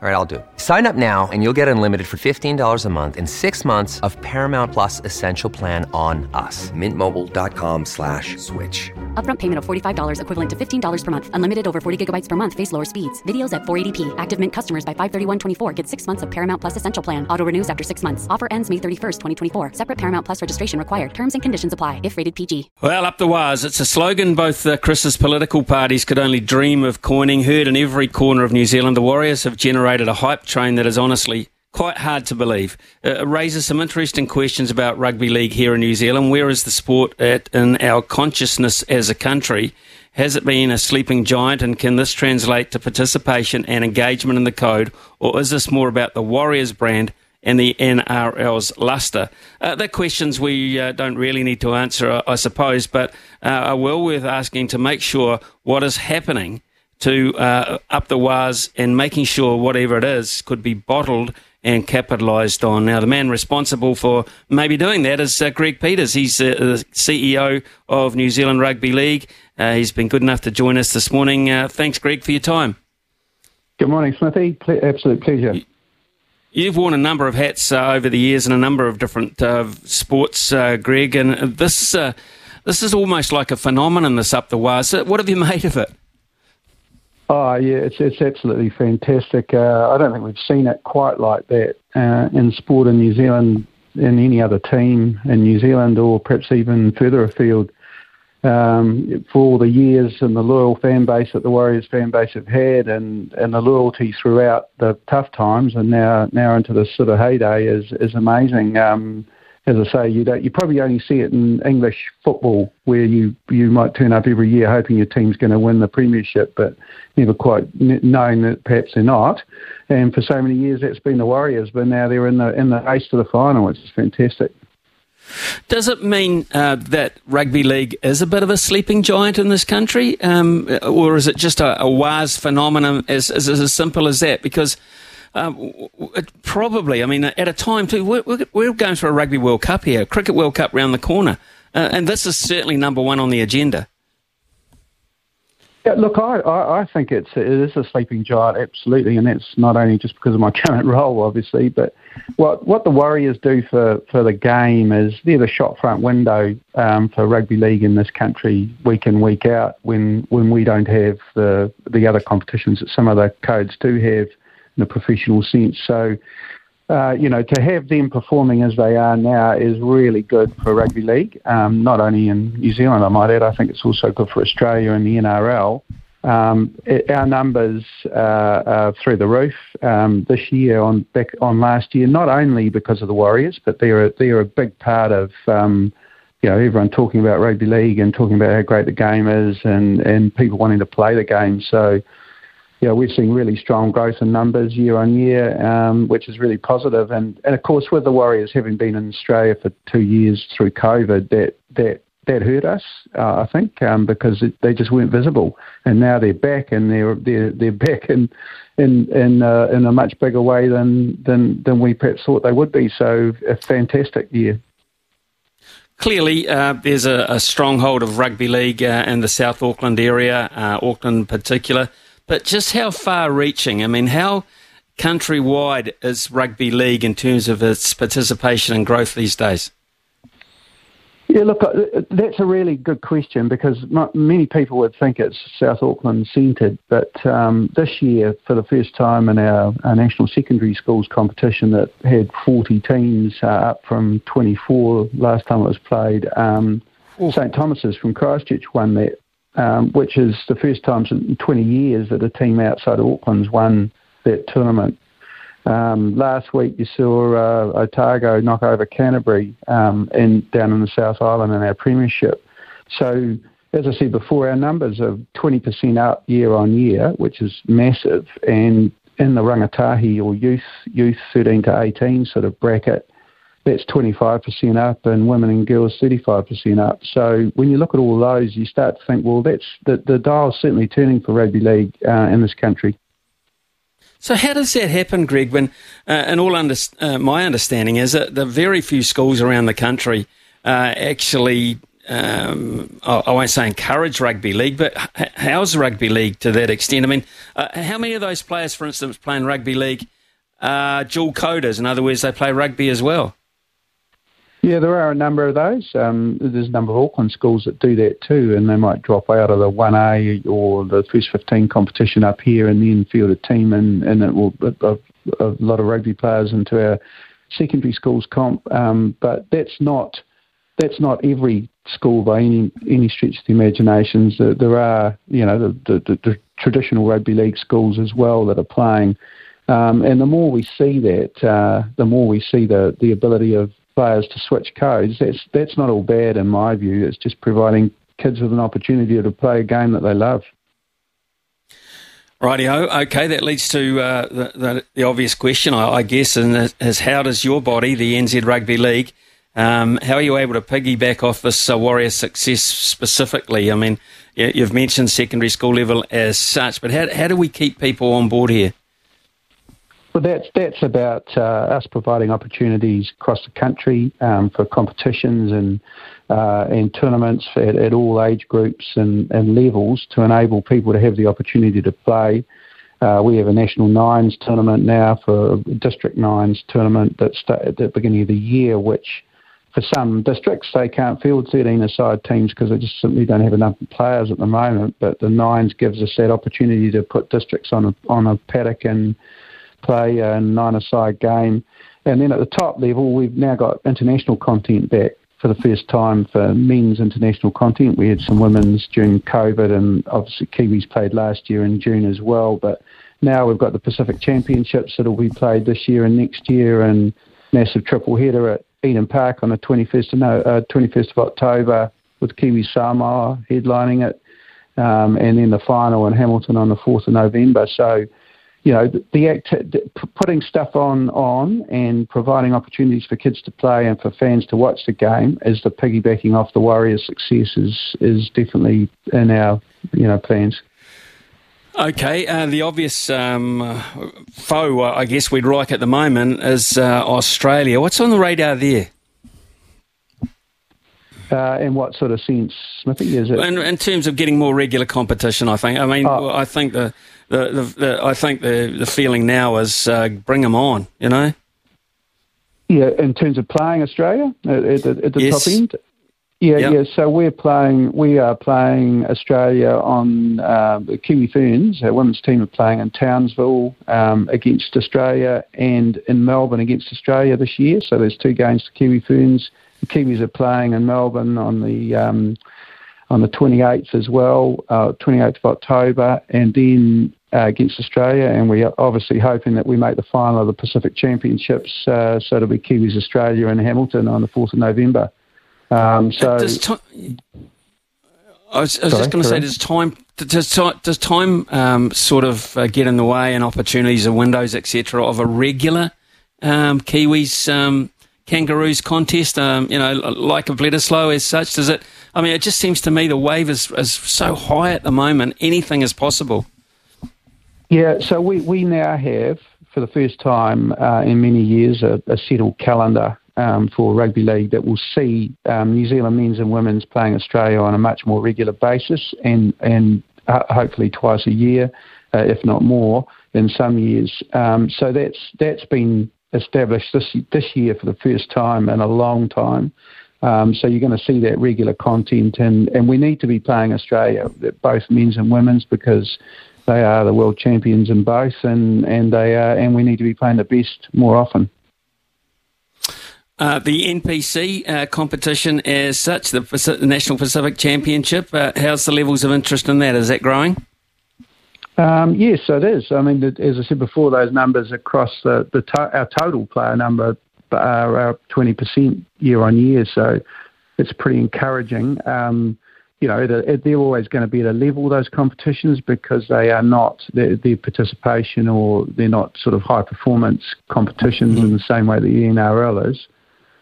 All right, I'll do it. Sign up now and you'll get unlimited for $15 a month in six months of Paramount Plus Essential Plan on us. Mintmobile.com slash switch. Upfront payment of $45 equivalent to $15 per month. Unlimited over 40 gigabytes per month. Face lower speeds. Videos at 480p. Active Mint customers by 531.24 get six months of Paramount Plus Essential Plan. Auto renews after six months. Offer ends May 31st, 2024. Separate Paramount Plus registration required. Terms and conditions apply if rated PG. Well, up the Wahs. It's a slogan both uh, Chris's political parties could only dream of coining. Heard in every corner of New Zealand, the Warriors have generated a hype train that is honestly quite hard to believe. Uh, it raises some interesting questions about rugby league here in New Zealand. Where is the sport at in our consciousness as a country? Has it been a sleeping giant, and can this translate to participation and engagement in the code, or is this more about the Warriors brand and the NRL's lustre? Uh, they're questions we uh, don't really need to answer, I suppose, but uh, are well worth asking to make sure what is happening to uh, up the Wahs and making sure whatever it is could be bottled and capitalised on. Now, the man responsible for maybe doing that is uh, Greg Peters. He's uh, the CEO of New Zealand Rugby League. Uh, he's been good enough to join us this morning. Uh, thanks, Greg, for your time. Good morning, Smithy. Ple- absolute pleasure. You've worn a number of hats uh, over the years in a number of different sports, Greg, and this this is almost like a phenomenon. This up the Wahs. What have you made of it? Oh yeah, it's it's absolutely fantastic. Uh, I don't think we've seen it quite like that uh, in sport in New Zealand, in any other team in New Zealand, or perhaps even further afield. Um, for all the years and the loyal fan base that the Warriors fan base have had, and, and the loyalty throughout the tough times, and now now into this sort of heyday is is amazing. Um, as I say, you don't, you probably only see it in English football, where you you might turn up every year hoping your team's going to win the premiership, but never quite knowing that perhaps they're not. And for so many years, that's been the Warriors, but now they're in the in the race to the final, which is fantastic. Does it mean uh, that rugby league is a bit of a sleeping giant in this country, um, or is it just a, a Wahs phenomenon as, as, as simple as that? Because um, probably, I mean, at a time too, we're, we're, going through a Rugby World Cup here, Cricket World Cup round the corner, uh, and this is certainly number one on the agenda. Yeah, look, I, I, I think it's it is a sleeping giant, absolutely, and that's not only just because of my current role, obviously, but what what the Warriors do for, for the game is they're the shot front window um, for rugby league in this country week in week out when when we don't have the the other competitions that some other codes do have a professional sense. So, uh, you know, to have them performing as they are now is really good for rugby league, um, not only in New Zealand, I might add. I think it's also good for Australia and the NRL. Um, it, our numbers uh, are through the roof um, this year on back on last year. Not only because of the Warriors, but they're a, they're a big part of um, you know everyone talking about rugby league and talking about how great the game is, and and people wanting to play the game. So yeah, we're seeing really strong growth in numbers year on year, um, which is really positive. And, and of course, with the Warriors having been in Australia for two years through COVID, that that that hurt us, uh, I think, um, because it, they just weren't visible. And now they're back, and they're they're they're back in in in, uh, in a much bigger way than than than we perhaps thought they would be. So a fantastic year. Clearly, uh, there's a, a, stronghold of rugby league uh, in the South Auckland area, uh, Auckland in particular. But just how far reaching? I mean, how countrywide is rugby league in terms of its participation and growth these days? Yeah, look, uh, that's a really good question because many people would think it's South Auckland centred, but um, this year, for the first time in our, our, national secondary schools competition that had 40 teams uh, up from 24 last time it was played, um, St Thomas's from Christchurch won that um, which is the first time in 20 years that a team outside Auckland's won that tournament. Um, last week you saw uh, Otago knock over Canterbury um, in, down in the South Island in our premiership. So, as I said before, our numbers are 20% up year on year, which is massive. And in the rangatahi or youth, youth 13 to 18 sort of bracket, that's 25% up, and women and girls 35% up. So when you look at all those, you start to think, well, that's the, the dial's certainly turning for rugby league uh, in this country. So how does that happen, Greg? When, uh, and all under, uh, my understanding is that the very few schools around the country uh, actually um, I won't say encourage rugby league, but how's rugby league to that extent? I mean, uh, how many of those players, for instance, playing rugby league are dual coders? In other words, they play rugby as well. Yeah, there are a number of those. Um, there's a number of Auckland schools that do that too, and they might drop out of the 1A or the first 15 competition up here and then field a team, and, and it will a, a lot of rugby players into our secondary schools comp. Um, but that's not that's not every school by any any stretch of the imaginations. There are you know the, the, the traditional rugby league schools as well that are playing. Um, and the more we see that, uh, the more we see the, the ability of players to switch codes, that's that's not all bad in my view. It's just providing kids with an opportunity to play a game that they love. Rightio. Okay, that leads to uh, the, the, the, obvious question, I, I guess, and is how does your body, the NZ Rugby League, um, how are you able to piggyback off this uh, Warrior success specifically? I mean, you've mentioned secondary school level as such, but how, how do we keep people on board here? Well, that's that's about uh, us providing opportunities across the country um, for competitions and uh, and tournaments at, at, all age groups and, and, levels to enable people to have the opportunity to play. Uh, we have a national nines tournament now for district nines tournament that started at the beginning of the year, which for some districts they can't field 13 aside teams because they just simply don't have enough players at the moment. But the nines gives us that opportunity to put districts on a, on a paddock and play a nine-a-side game. And then at the top level, we've now got international content back for the first time for men's international content. We had some women's during COVID, and obviously Kiwis played last year in June as well. But now we've got the Pacific Championships that'll be played this year and next year, and massive triple header at Eden Park on the 21st of, no, uh, 21st of October with Kiwi Samoa headlining it, um, and then the final in Hamilton on the 4th of November. So you know, the, act, putting stuff on on and providing opportunities for kids to play and for fans to watch the game as the piggybacking off the Warriors' success is is definitely in our you know plans. Okay, uh, the obvious um, foe, I guess we'd like at the moment, is uh, Australia. What's on the radar there? Uh, in what sort of sense, Smithy? Is it in, in, terms of getting more regular competition? I think. I mean, oh. I think the, the, the, the, I think the the feeling now is uh, bring them on. You know. Yeah, in terms of playing Australia at, at, at the yes. top end. Yeah, yep. yeah. So we're playing. We are playing Australia on uh, the Kiwi Ferns. Our women's team are playing in Townsville um, against Australia and in Melbourne against Australia this year. So there's two games to Kiwi Ferns Kiwis are playing in Melbourne on the um, on the 28th as well, uh, 28th of October, and then uh, against Australia. And we're obviously hoping that we make the final of the Pacific Championships. Uh, so it'll be Kiwis Australia and Hamilton on the 4th of November. Um, so. T- I was, I was just going to say, does time does, does time um, sort of uh, get in the way and opportunities and windows, etc., of a regular um, Kiwis um, Kangaroos contest, um, you know, like a Bledisloe as such? Does it? I mean, it just seems to me the wave is, is so high at the moment. Anything is possible. Yeah, so we, we now have, for the first time uh, in many years, a, a settled calendar um, for rugby league that will see um, New Zealand men's and women's playing Australia on a much more regular basis and and uh, hopefully twice a year, uh, if not more, in some years. Um, so that's that's been established this this year for the first time in a long time. Um, so you're going to see that regular content, and, and we need to be playing Australia, both men's and women's, because they are the world champions in both, and and they are, and we need to be playing the best more often. Uh, the NPC uh, competition as such, the, Pacific, National Pacific Championship, uh, how's the levels of interest in that? Is that growing? Um, yes, it is. I mean, as I said before, those numbers across the, the to- our total player number are up 20% year on year, so it's pretty encouraging. Um, you know, they're always going to be at a level, those competitions, because they are not, their, their participation or they're not sort of high performance competitions mm-hmm. in the same way the NRL is.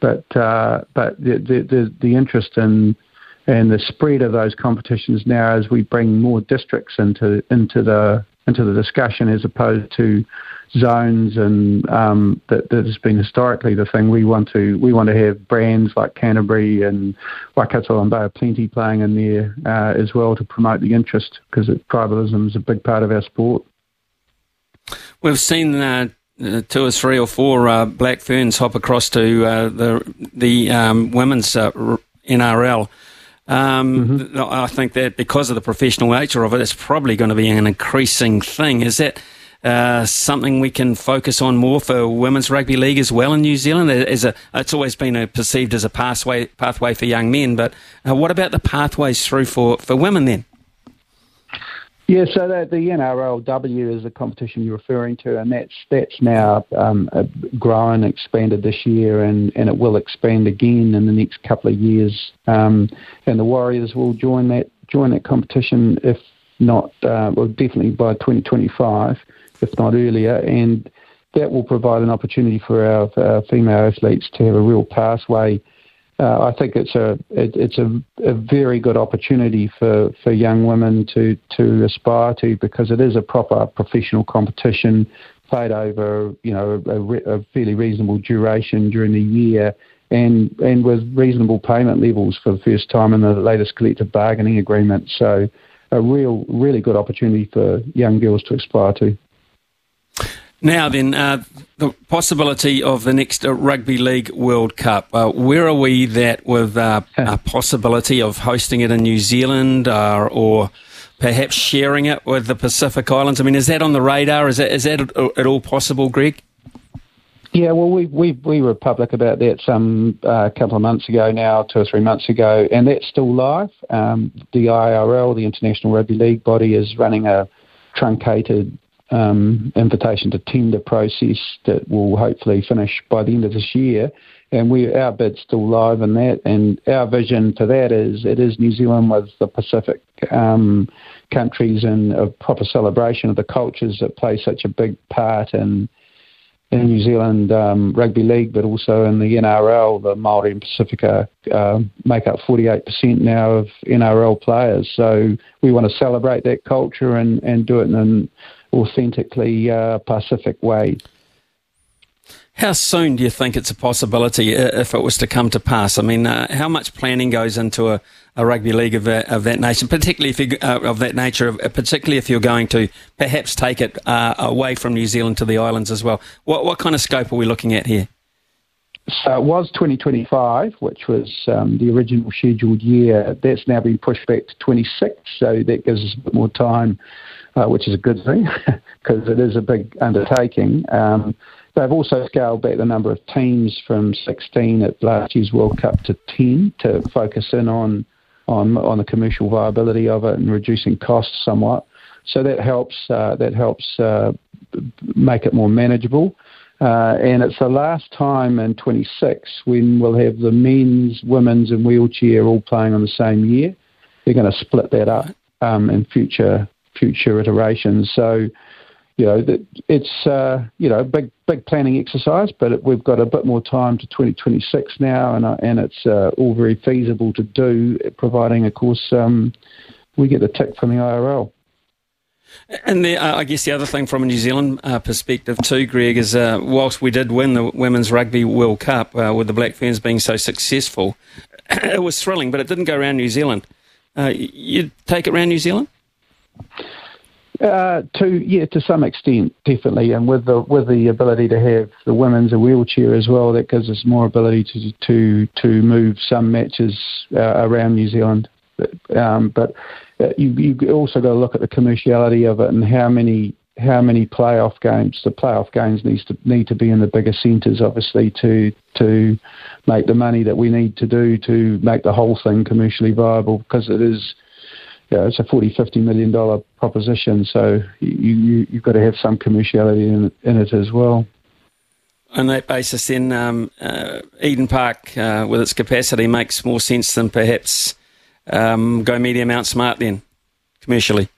But, uh, but the, the, the interest in and the spread of those competitions now as we bring more districts into into the into the discussion as opposed to zones and um, that, that has been historically the thing. We want to we want to have brands like Canterbury and Waikato and Bay of Plenty playing in there uh, as well to promote the interest because tribalism is a big part of our sport. We've seen uh, uh, two or three or four uh, black ferns hop across to uh, the the um, women's NRL. Um, mm-hmm. I think that because of the professional nature of it, it's probably going to be an increasing thing. Is that uh, something we can focus on more for women's rugby league as well in New Zealand? As a, it's always been a, perceived as a pathway pathway for young men, but uh, what about the pathways through for, for women then? Yeah, so the, the NRLW is the competition you're referring to, and that's that's now um, uh, grown, expanded this year, and, and it will expand again in the next couple of years. Um, and the Warriors will join that join that competition if not, uh, well, definitely by 2025 if not earlier, and that will provide an opportunity for our, our female athletes to have a real pathway. Uh, I think it's a it, it's a, a, very good opportunity for, for young women to, to aspire to because it is a proper professional competition played over you know a, a fairly reasonable duration during the year and and with reasonable payment levels for the first time in the latest collective bargaining agreement. So a real really good opportunity for young girls to aspire to. Now then, uh, the possibility of the next uh, Rugby League World Cup. Uh, where are we that with uh, a possibility of hosting it in New Zealand uh, or perhaps sharing it with the Pacific Islands? I mean, is that on the radar? Is that, is that at all possible, Greg? Yeah, well, we we we were public about that some uh, couple of months ago now, two or three months ago, and that's still live. Um, the IRL, the International Rugby League body, is running a truncated um, invitation to tender process that will hopefully finish by the end of this year. And we our bid's still live in that. And our vision for that is it is New Zealand with the Pacific um, countries and a proper celebration of the cultures that play such a big part in in New Zealand um, rugby league, but also in the NRL, the Maori and Pasifika uh, make up 48% now of NRL players. So we want to celebrate that culture and, and do it in authentically uh, Pacific way. How soon do you think it's a possibility uh, if it was to come to pass? I mean, uh, how much planning goes into a, a rugby league of that, of that nation, particularly if you, uh, of that nature, particularly if you're going to perhaps take it uh, away from New Zealand to the islands as well? What, what kind of scope are we looking at here? So it was 2025, which was um, the original scheduled year. That's now been pushed back to 26, so that gives us a bit more time uh, which is a good thing because it is a big undertaking. Um, they've also scaled back the number of teams from 16 at last year's World Cup to 10 to focus in on on on the commercial viability of it and reducing costs somewhat. So that helps uh, that helps uh, make it more manageable. Uh, and it's the last time in 26 when we'll have the men's, women's, and wheelchair all playing on the same year. They're going to split that up um, in future future iterations. So, you know, it's uh, you know big big planning exercise, but we've got a bit more time to 2026 now, and uh, and it's uh, all very feasible to do, providing, of course, um, we get the tick from the IRL. And the, uh, I guess the other thing from a New Zealand uh, perspective too, Greg, is uh, whilst we did win the Women's Rugby World Cup uh, with the Black Ferns being so successful, it was thrilling, but it didn't go around New Zealand. Uh, you take it around New Zealand? Uh, to yeah, to some extent, definitely, and with the with the ability to have the women's a wheelchair as well, that gives us more ability to to to move some matches uh, around New Zealand. Um, but uh, you you also got to look at the commerciality of it and how many how many playoff games. The playoff games needs to need to be in the bigger centres, obviously, to to make the money that we need to do to make the whole thing commercially viable because it is yeah, it's a 40, 50 million dollar proposition. So you, you you've got to have some commerciality in, in it as well. On that basis, then um, uh, Eden Park, uh, with its capacity, makes more sense than perhaps um, Go Media Mount Smart then commercially.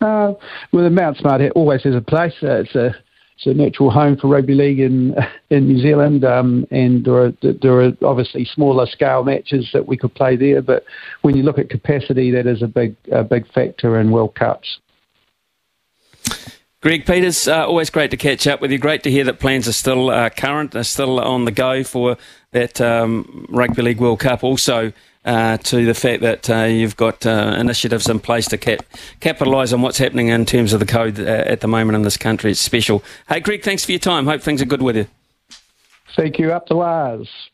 Uh, well, the Mount Smart always has a place. Uh, it's a it's a natural home for rugby league in in New Zealand, um, and there are there are obviously smaller scale matches that we could play there. But when you look at capacity, that is a big a big factor in World Cups. Greg Peters, uh, always great to catch up with you. Great to hear that plans are still uh, current, are still on the go for that um, Rugby League World Cup. Also, uh, to the fact that uh, you've got uh, initiatives in place to cap- capitalise on what's happening in terms of the code uh, at the moment in this country. It's special. Hey, Greg, thanks for your time. Hope things are good with you. Thank you. Up to ours.